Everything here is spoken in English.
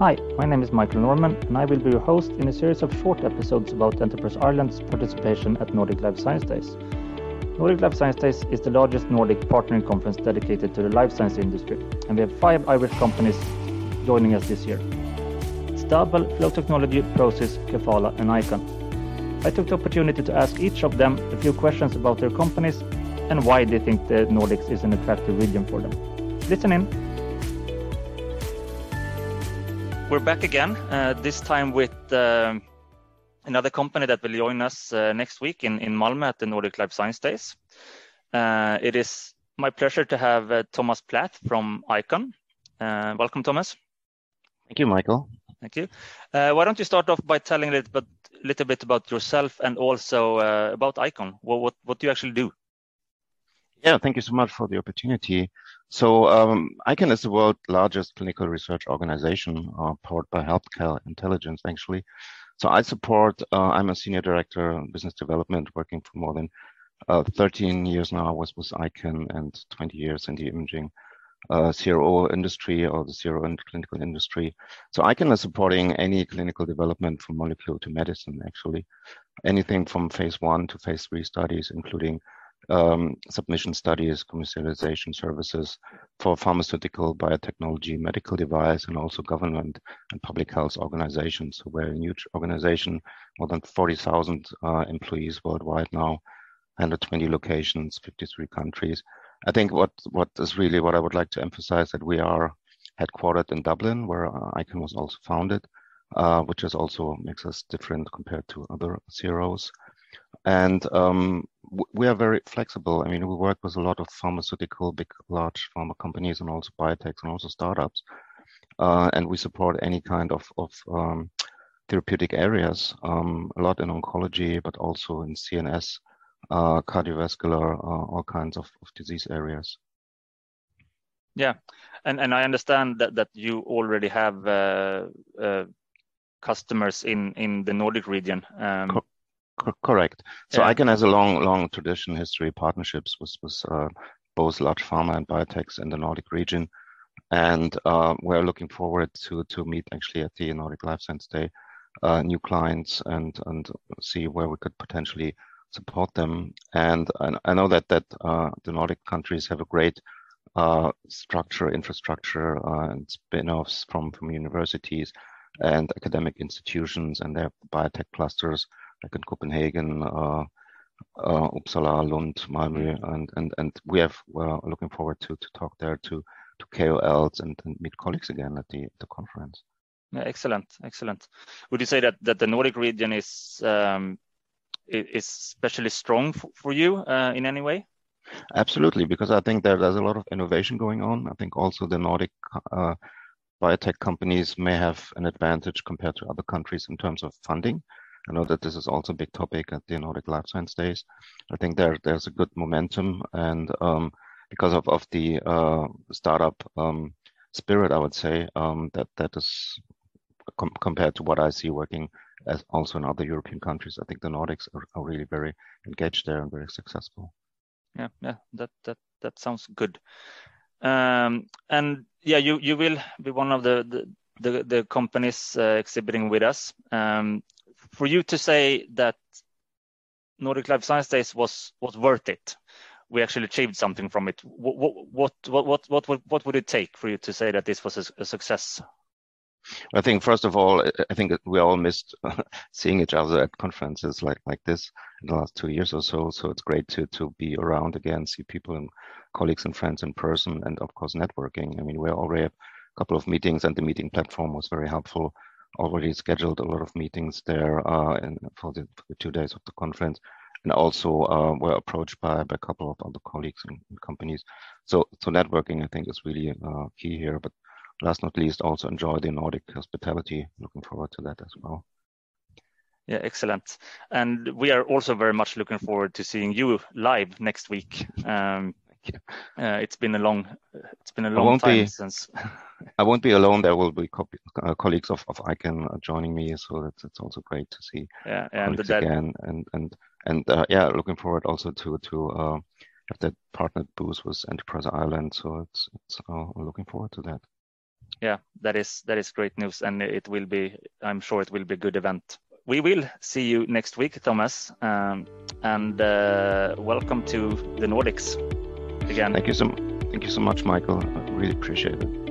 Hi, my name is Michael Norman, and I will be your host in a series of short episodes about Enterprise Ireland's participation at Nordic Life Science Days. Nordic Life Science Days is the largest Nordic partnering conference dedicated to the life science industry, and we have five Irish companies joining us this year. Stable, Flow Technology, Process, Kefala, and Icon. I took the opportunity to ask each of them a few questions about their companies and why they think the Nordics is an attractive region for them. Listen in. We're back again, uh, this time with uh, another company that will join us uh, next week in, in Malmö at the Nordic Life Science Days. Uh, it is my pleasure to have uh, Thomas Plath from Icon. Uh, welcome, Thomas. Thank you, Michael. Thank you. why don't you start off by telling a little bit, little bit about yourself and also about Icon? What, what, what do you actually do? Yeah, thank you so much for the opportunity. So um, ICON is the world's largest clinical research organization uh, powered by healthcare intelligence, actually. So I support, uh, I'm a senior director of business development working for more than uh, 13 years now was with ICON and 20 years in the imaging uh, CRO industry or the CRO and clinical industry. So ICON is supporting any clinical development from molecule to medicine, actually. Anything from phase one to phase three studies, including um, submission studies, commercialization services for pharmaceutical, biotechnology, medical device, and also government and public health organizations. So we're a huge organization, more than 40,000 uh, employees worldwide now, 120 locations, 53 countries. I think what, what is really what I would like to emphasize that we are headquartered in Dublin, where uh, ICON was also founded, uh, which is also makes us different compared to other CROs. And um, we are very flexible. I mean, we work with a lot of pharmaceutical, big, large pharma companies, and also biotechs, and also startups. Uh, and we support any kind of, of um, therapeutic areas, um, a lot in oncology, but also in CNS, uh, cardiovascular, uh, all kinds of, of disease areas. Yeah, and and I understand that that you already have uh, uh, customers in in the Nordic region. Um, correct. So yeah. ICON has a long, long tradition, history, partnerships with, with uh, both large pharma and biotechs in the Nordic region. And uh, we're looking forward to, to meet actually at the Nordic Life Science Day uh, new clients and, and see where we could potentially support them. And I, I know that, that uh, the Nordic countries have a great uh, structure, infrastructure, uh, and spin-offs from, from universities and academic institutions and their biotech clusters like in Copenhagen, uh, uh, Uppsala, Lund, Malmö, and and and we have we're looking forward to to talk there to to KOLs and, and meet colleagues again at the the conference. Yeah, excellent, excellent. Would you say that that the Nordic region is um, is especially strong for, for you uh, in any way? Absolutely, because I think there, there's a lot of innovation going on. I think also the Nordic uh, biotech companies may have an advantage compared to other countries in terms of funding. I know that this is also a big topic at the Nordic Life Science Days. I think there there's a good momentum, and um, because of of the uh, startup um, spirit, I would say um, that that is com- compared to what I see working as also in other European countries. I think the Nordics are, are really very engaged there and very successful. Yeah, yeah, that that that sounds good. Um, and yeah, you you will be one of the the the, the companies uh, exhibiting with us. Um, for you to say that Nordic Life Science Days was was worth it, we actually achieved something from it. What what what what what what, what would it take for you to say that this was a, a success? I think first of all, I think we all missed seeing each other at conferences like like this in the last two years or so. So it's great to to be around again, see people and colleagues and friends in person, and of course networking. I mean, we already have a couple of meetings, and the meeting platform was very helpful already scheduled a lot of meetings there uh, in, for, the, for, the, two days of the conference. And also uh, were approached by, by a couple of other colleagues and, companies. So, so networking, I think, is really uh, key here. But last not least, also enjoy the Nordic hospitality. Looking forward to that as well. Yeah, excellent. And we are also very much looking forward to seeing you live next week. Um, Uh, it's been a long, it's been a long time be, since. I won't be alone. There will be co- uh, colleagues of, of ICON uh, joining me, so that's, also great to see. Yeah, and colleagues again, and and and uh, yeah, looking forward also to to uh, have that partnered booth with Enterprise Ireland. So it's it's uh, looking forward to that. Yeah, that is that is great news, and it will be. I'm sure it will be a good event we will see you next week, Thomas. Um, and uh, welcome to the Nordics again. Thank you so, thank you so much, Michael. I really appreciate it.